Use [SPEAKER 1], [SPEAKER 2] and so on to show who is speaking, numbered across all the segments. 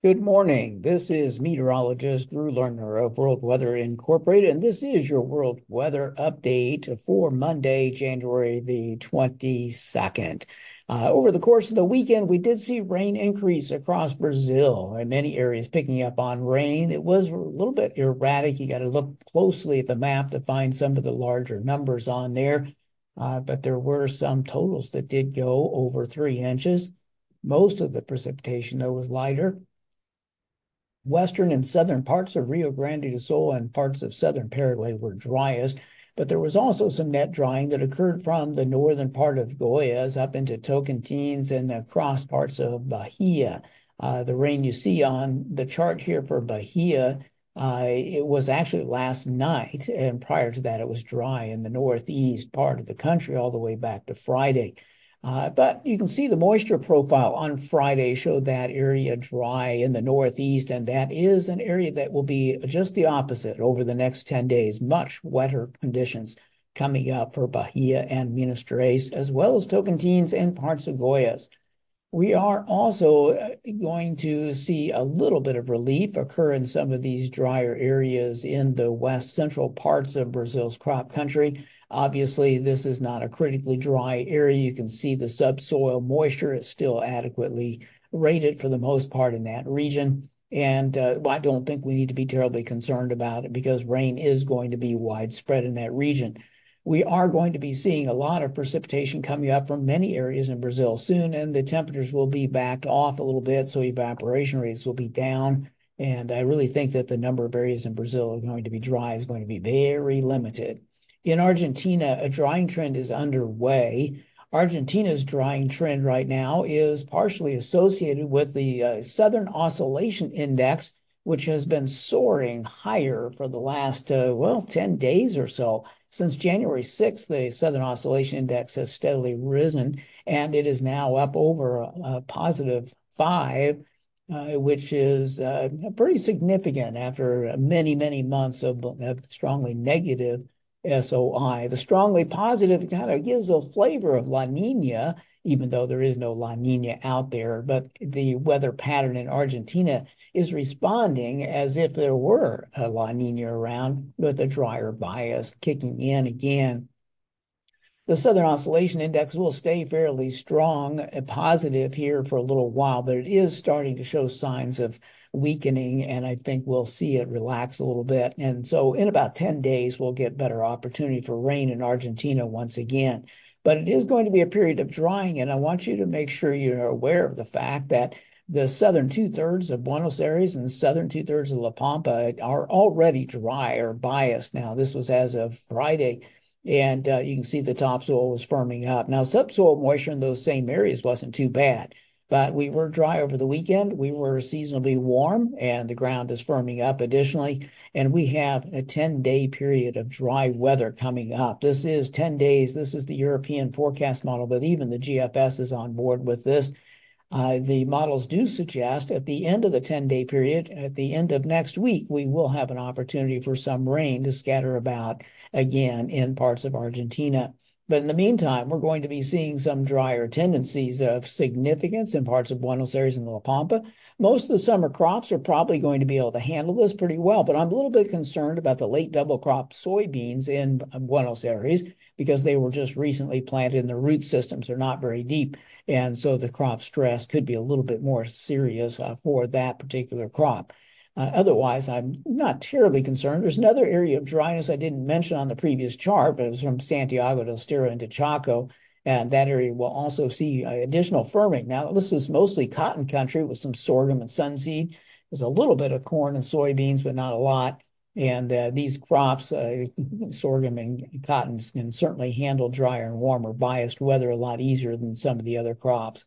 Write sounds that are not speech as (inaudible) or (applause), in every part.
[SPEAKER 1] Good morning. This is meteorologist Drew Lerner of World Weather Incorporated, and this is your world weather update for Monday, January the 22nd. Uh, over the course of the weekend, we did see rain increase across Brazil in many areas picking up on rain. It was a little bit erratic. You got to look closely at the map to find some of the larger numbers on there, uh, but there were some totals that did go over three inches. Most of the precipitation, though, was lighter Western and southern parts of Rio Grande do Sul and parts of southern Paraguay were driest, but there was also some net drying that occurred from the northern part of Goiás up into Tocantins and across parts of Bahia. Uh, the rain you see on the chart here for Bahia, uh, it was actually last night, and prior to that, it was dry in the northeast part of the country all the way back to Friday. Uh, but you can see the moisture profile on Friday showed that area dry in the northeast, and that is an area that will be just the opposite over the next 10 days. Much wetter conditions coming up for Bahia and Minas Gerais, as well as Tocantins and parts of Goiás. We are also uh, going to see a little bit of relief occur in some of these drier areas in the west central parts of Brazil's crop country. Obviously, this is not a critically dry area. You can see the subsoil moisture is still adequately rated for the most part in that region. And uh, I don't think we need to be terribly concerned about it because rain is going to be widespread in that region. We are going to be seeing a lot of precipitation coming up from many areas in Brazil soon, and the temperatures will be backed off a little bit, so evaporation rates will be down. And I really think that the number of areas in Brazil are going to be dry is going to be very limited. In Argentina, a drying trend is underway. Argentina's drying trend right now is partially associated with the uh, Southern Oscillation Index, which has been soaring higher for the last, uh, well, 10 days or so. Since January 6th, the Southern Oscillation Index has steadily risen, and it is now up over a, a positive five, uh, which is uh, pretty significant after many, many months of, of strongly negative SOI. The strongly positive kind of gives a flavor of La Nina, even though there is no La Nina out there. But the weather pattern in Argentina is responding as if there were a La Nina around with a drier bias kicking in again. The Southern Oscillation Index will stay fairly strong and positive here for a little while, but it is starting to show signs of weakening, and I think we'll see it relax a little bit. And so in about 10 days, we'll get better opportunity for rain in Argentina once again. But it is going to be a period of drying, and I want you to make sure you're aware of the fact that the southern two thirds of Buenos Aires and the southern two thirds of La Pampa are already dry or biased now. This was as of Friday, and uh, you can see the topsoil was firming up. Now, subsoil moisture in those same areas wasn't too bad. But we were dry over the weekend. We were seasonably warm, and the ground is firming up additionally. And we have a 10 day period of dry weather coming up. This is 10 days. This is the European forecast model, but even the GFS is on board with this. Uh, the models do suggest at the end of the 10 day period, at the end of next week, we will have an opportunity for some rain to scatter about again in parts of Argentina. But in the meantime, we're going to be seeing some drier tendencies of significance in parts of Buenos Aires and La Pampa. Most of the summer crops are probably going to be able to handle this pretty well, but I'm a little bit concerned about the late double crop soybeans in Buenos Aires because they were just recently planted and the root systems are not very deep. And so the crop stress could be a little bit more serious uh, for that particular crop. Uh, otherwise, I'm not terribly concerned. There's another area of dryness I didn't mention on the previous chart, but was from Santiago del Estero into Chaco, and that area will also see uh, additional firming. Now, this is mostly cotton country with some sorghum and sunseed. There's a little bit of corn and soybeans, but not a lot. And uh, these crops, uh, (laughs) sorghum and cotton, can certainly handle drier and warmer biased weather a lot easier than some of the other crops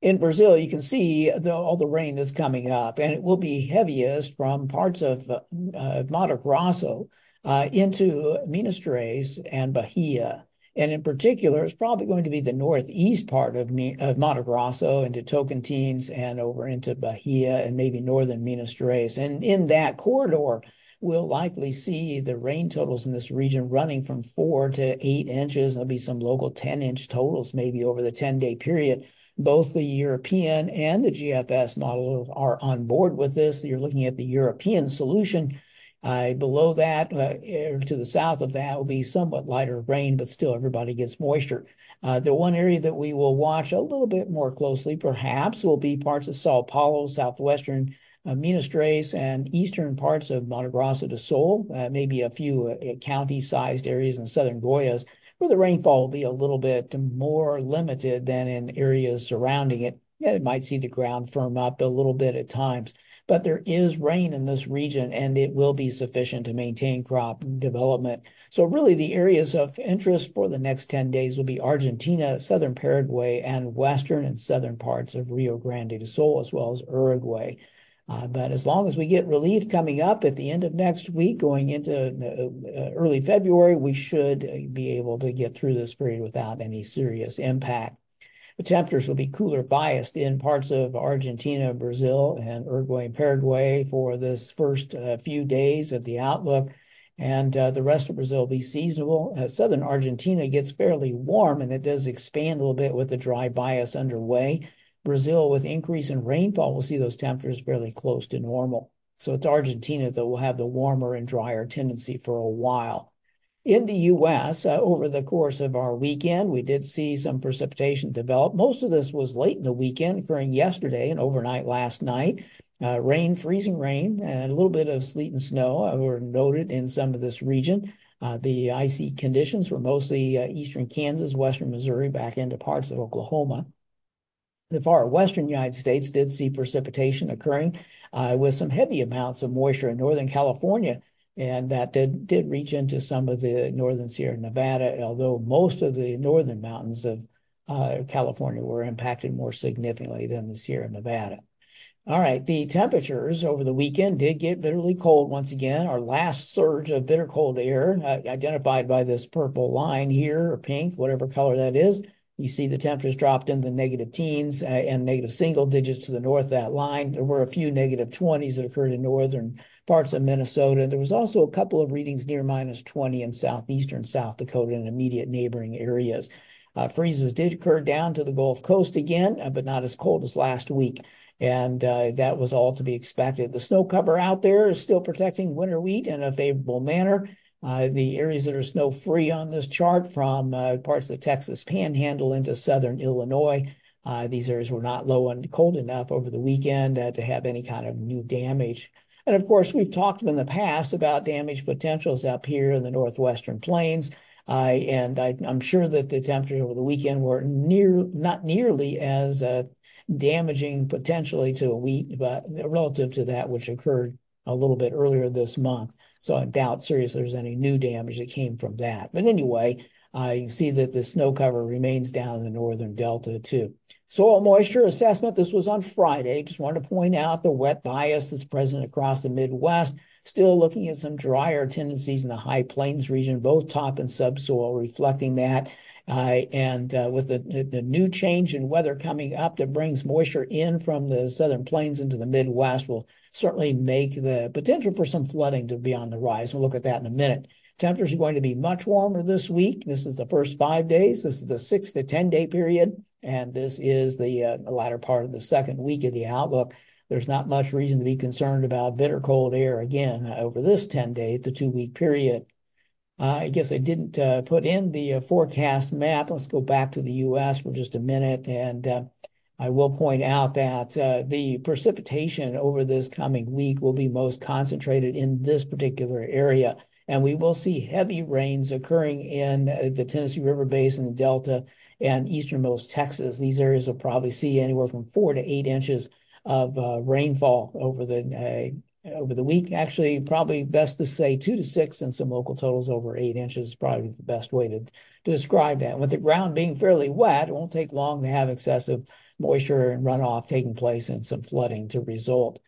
[SPEAKER 1] in Brazil, you can see the, all the rain that's coming up, and it will be heaviest from parts of uh, Mato Grosso uh, into Minas Gerais and Bahia. And in particular, it's probably going to be the northeast part of, of Mato Grosso into Tocantins and over into Bahia and maybe northern Minas Gerais. And in that corridor, we'll likely see the rain totals in this region running from four to eight inches. There'll be some local 10 inch totals maybe over the 10 day period Both the European and the GFS model are on board with this. You're looking at the European solution. Uh, below that, uh, to the south of that, will be somewhat lighter rain, but still everybody gets moisture. Uh, the one area that we will watch a little bit more closely, perhaps, will be parts of Sao Paulo, southwestern uh, Minas Gerais, and eastern parts of Mato Grosso do Sul, uh, maybe a few uh, county-sized areas in southern Goiás, where the rainfall will be a little bit more limited than in areas surrounding it. Yeah, it might see the ground firm up a little bit at times but there is rain in this region and it will be sufficient to maintain crop development. So really the areas of interest for the next 10 days will be Argentina, southern Paraguay, and western and southern parts of Rio Grande do Sul, as well as Uruguay. Uh, but as long as we get relief coming up at the end of next week, going into uh, uh early February, we should be able to get through this period without any serious impact. The temperatures will be cooler biased in parts of Argentina, Brazil, and Uruguay and Paraguay for this first uh, few days of the outlook. And uh, the rest of Brazil will be seasonable. Uh, southern Argentina gets fairly warm, and it does expand a little bit with the dry bias underway. Brazil, with increase in rainfall, will see those temperatures fairly close to normal. So it's Argentina that will have the warmer and drier tendency for a while. In the U.S., uh, over the course of our weekend, we did see some precipitation develop. Most of this was late in the weekend, occurring yesterday and overnight last night. Uh, rain, freezing rain, and a little bit of sleet and snow uh, were noted in some of this region. Uh, the icy conditions were mostly uh, eastern Kansas, western Missouri, back into parts of Oklahoma. The far western United States did see precipitation occurring uh, with some heavy amounts of moisture in northern California and that did, did reach into some of the northern Sierra Nevada, although most of the northern mountains of uh, California were impacted more significantly than the Sierra Nevada. All right, the temperatures over the weekend did get bitterly cold once again. Our last surge of bitter cold air, uh, identified by this purple line here, or pink, whatever color that is. You see the temperatures dropped in the negative teens uh, and negative single digits to the north of that line. There were a few negative 20s that occurred in northern parts of Minnesota. There was also a couple of readings near minus 20 in southeastern South Dakota and immediate neighboring areas. Uh, freezes did occur down to the Gulf Coast again, uh, but not as cold as last week. And uh, that was all to be expected. The snow cover out there is still protecting winter wheat in a favorable manner. Uh, the areas that are snow free on this chart from uh, parts of the Texas panhandle into southern Illinois. Uh, these areas were not low and cold enough over the weekend to have any kind of new damage. And of course, we've talked in the past about damage potentials up here in the northwestern plains. Uh, and I, am sure that the temperatures over the weekend were near not nearly as uh, damaging potentially to wheat, but relative to that which occurred a little bit earlier this month. So I doubt seriously there's any new damage that came from that. But anyway, uh, you see that the snow cover remains down in the northern delta too. Soil moisture assessment, this was on Friday. Just wanted to point out the wet bias that's present across the Midwest. Still looking at some drier tendencies in the high plains region, both top and subsoil reflecting that. Uh, and uh, with the, the new change in weather coming up that brings moisture in from the southern plains into the Midwest will certainly make the potential for some flooding to be on the rise. We'll look at that in a minute. Temperatures are going to be much warmer this week. This is the first five days. This is the six to 10 day period. And this is the, uh, the latter part of the second week of the outlook. There's not much reason to be concerned about bitter cold air again over this 10 day to two week period. Uh, I guess I didn't uh, put in the uh, forecast map. Let's go back to the US for just a minute. And uh, I will point out that uh, the precipitation over this coming week will be most concentrated in this particular area and we will see heavy rains occurring in uh, the Tennessee River Basin, Delta, and easternmost Texas. These areas will probably see anywhere from four to eight inches of rainfall over the over the week. Actually, probably best to say two to six, and some local totals over eight inches is probably the best way to, to describe that. And with the ground being fairly wet, it won't take long to have excessive moisture and runoff taking place and some flooding to result.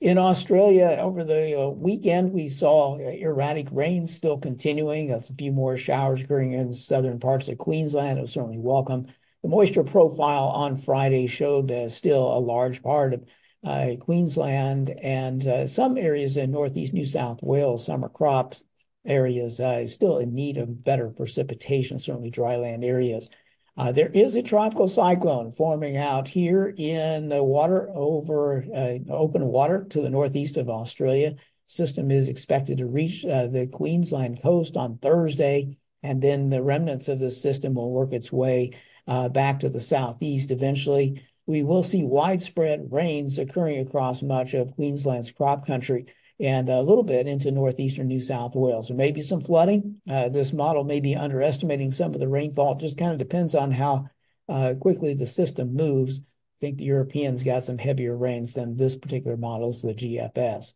[SPEAKER 1] In Australia, over the uh, weekend, we saw erratic rain still continuing. a few more showers occurring in southern parts of Queensland. It was certainly welcome. The moisture profile on Friday showed uh, still a large part of uh, Queensland and uh, some areas in northeast New South Wales, summer crops areas, uh, still in need of better precipitation, certainly dryland areas. Uh, there is a tropical cyclone forming out here in the water over uh, open water to the northeast of Australia. System is expected to reach uh, the Queensland coast on Thursday, and then the remnants of the system will work its way back to the southeast eventually. We will see widespread rains occurring across much of Queensland's crop country and a little bit into northeastern New South Wales. There may be some flooding. Uh, this model may be underestimating some of the rainfall. It just kind of depends on how uh, quickly the system moves. I think the Europeans got some heavier rains than this particular model, is the GFS.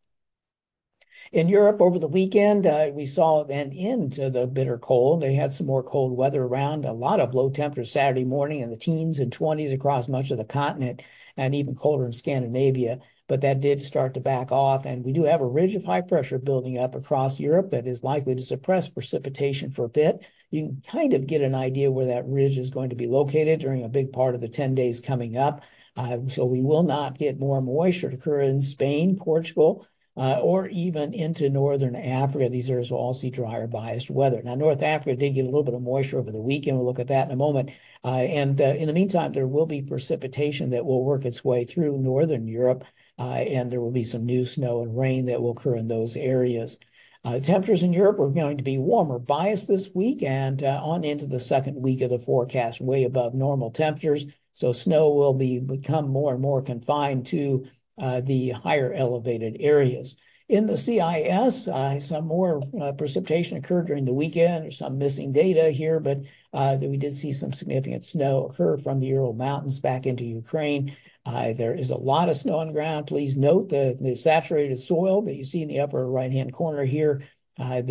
[SPEAKER 1] In Europe over the weekend, uh, we saw an end to the bitter cold. They had some more cold weather around, a lot of low temperatures Saturday morning in the teens and 20s across much of the continent, and even colder in Scandinavia but that did start to back off. And we do have a ridge of high pressure building up across Europe that is likely to suppress precipitation for a bit. You can kind of get an idea where that ridge is going to be located during a big part of the 10 days coming up. Uh, so we will not get more moisture to occur in Spain, Portugal, uh, or even into northern Africa. These areas will all see drier biased weather. Now, North Africa did get a little bit of moisture over the weekend. We'll look at that in a moment. Uh, and uh, in the meantime, there will be precipitation that will work its way through northern Europe uh, and there will be some new snow and rain that will occur in those areas. Uh, temperatures in Europe are going to be warmer biased this week and uh, on into the second week of the forecast, way above normal temperatures. So snow will be become more and more confined to uh, the higher elevated areas. In the CIS, uh, some more uh, precipitation occurred during the weekend. There's some missing data here, but uh, we did see some significant snow occur from the Ural Mountains back into Ukraine. Uh, there is a lot of snow on the ground. Please note the, the saturated soil that you see in the upper right-hand corner here. The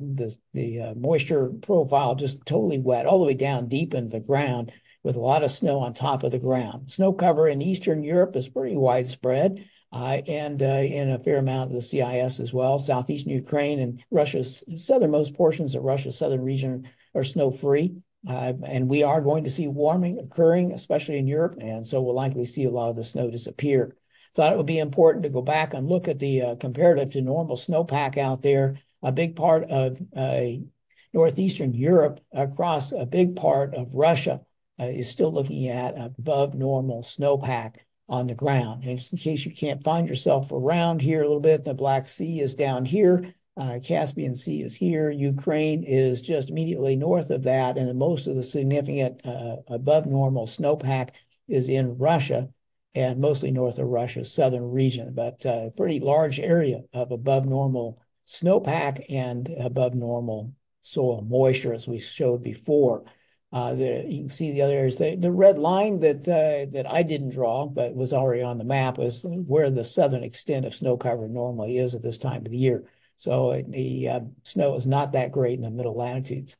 [SPEAKER 1] the, the moisture profile just totally wet all the way down deep into the ground with a lot of snow on top of the ground. Snow cover in Eastern Europe is pretty widespread. Uh, and uh, in a fair amount of the CIS as well. Southeastern Ukraine and Russia's southernmost portions of Russia's southern region are snow free. Uh, and we are going to see warming occurring, especially in Europe, and so we'll likely see a lot of the snow disappear. Thought it would be important to go back and look at the uh, comparative to normal snowpack out there. A big part of uh, northeastern Europe, across a big part of Russia, is still looking at above normal snowpack on the ground. And in case you can't find yourself around here a little bit, the Black Sea is down here. Uh, Caspian Sea is here. Ukraine is just immediately north of that, and most of the significant uh, above normal snowpack is in Russia and mostly north of Russia's southern region, but a uh, pretty large area of above normal snowpack and above normal soil moisture, as we showed before. Uh, the, you can see the other areas. The, the red line that uh, that I didn't draw, but was already on the map, was where the southern extent of snow cover normally is at this time of the year. So the uh, snow is not that great in the middle latitudes.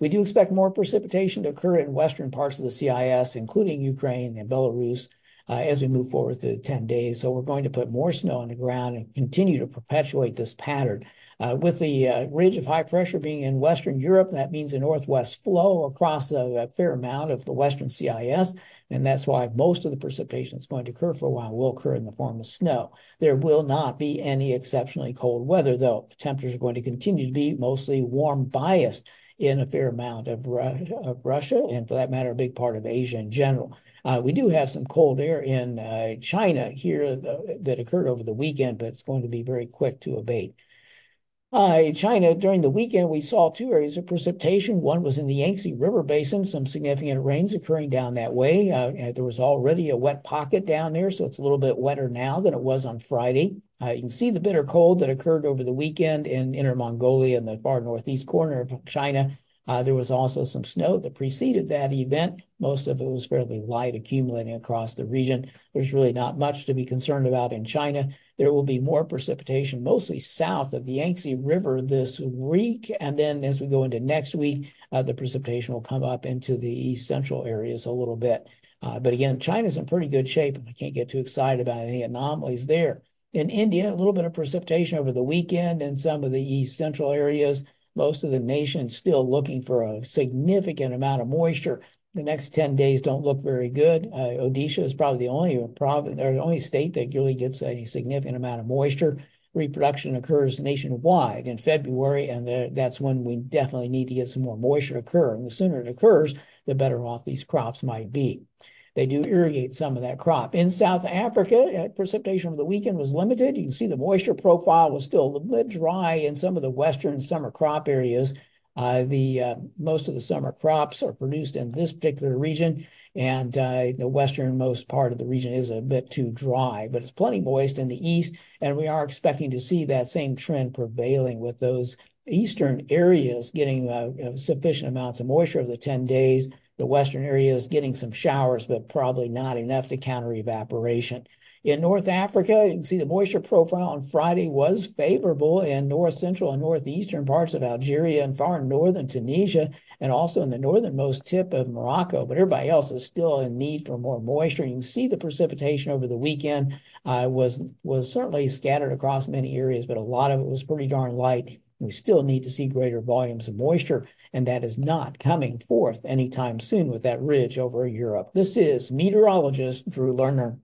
[SPEAKER 1] We do expect more precipitation to occur in western parts of the CIS, including Ukraine and Belarus, uh, as we move forward through 10 days. So we're going to put more snow on the ground and continue to perpetuate this pattern. Uh, with the uh, ridge of high pressure being in Western Europe, that means a northwest flow across a, a fair amount of the Western CIS. And that's why most of the precipitation that's going to occur for a while will occur in the form of snow. There will not be any exceptionally cold weather, though. The temperatures are going to continue to be mostly warm biased in a fair amount of, of Russia, and for that matter, a big part of Asia in general. Uh, we do have some cold air in uh, China here uh, that occurred over the weekend, but it's going to be very quick to abate. Uh, China, during the weekend, we saw two areas of precipitation. One was in the Yangtze River Basin, some significant rains occurring down that way. Uh, there was already a wet pocket down there, so it's a little bit wetter now than it was on Friday. Uh, you can see the bitter cold that occurred over the weekend in Inner Mongolia in the far northeast corner of China. Uh, there was also some snow that preceded that event. Most of it was fairly light accumulating across the region. There's really not much to be concerned about in China. There will be more precipitation, mostly south of the Yangtze River this week. And then as we go into next week, uh, the precipitation will come up into the east central areas a little bit. Uh, but again, China's in pretty good shape. and I can't get too excited about any anomalies there. In India, a little bit of precipitation over the weekend in some of the east central areas most of the nation still looking for a significant amount of moisture. The next 10 days don't look very good. Uh, Odisha is probably the only province or the only state that really gets a significant amount of moisture. Reproduction occurs nationwide in February, and the, that's when we definitely need to get some more moisture occur. And the sooner it occurs, the better off these crops might be. They do irrigate some of that crop. In South Africa, uh, precipitation over the weekend was limited. You can see the moisture profile was still a bit dry in some of the western summer crop areas. Uh, the uh, most of the summer crops are produced in this particular region, and uh, the westernmost part of the region is a bit too dry, but it's plenty moist in the east, and we are expecting to see that same trend prevailing with those eastern areas getting uh, sufficient amounts of moisture over the 10 days. The western area is getting some showers, but probably not enough to counter evaporation. In North Africa, you can see the moisture profile on Friday was favorable in north central and northeastern parts of Algeria and far northern Tunisia, and also in the northernmost tip of Morocco. But everybody else is still in need for more moisture. You can see the precipitation over the weekend uh, was was certainly scattered across many areas, but a lot of it was pretty darn light. We still need to see greater volumes of moisture, and that is not coming forth anytime soon with that ridge over Europe. This is meteorologist Drew Lerner.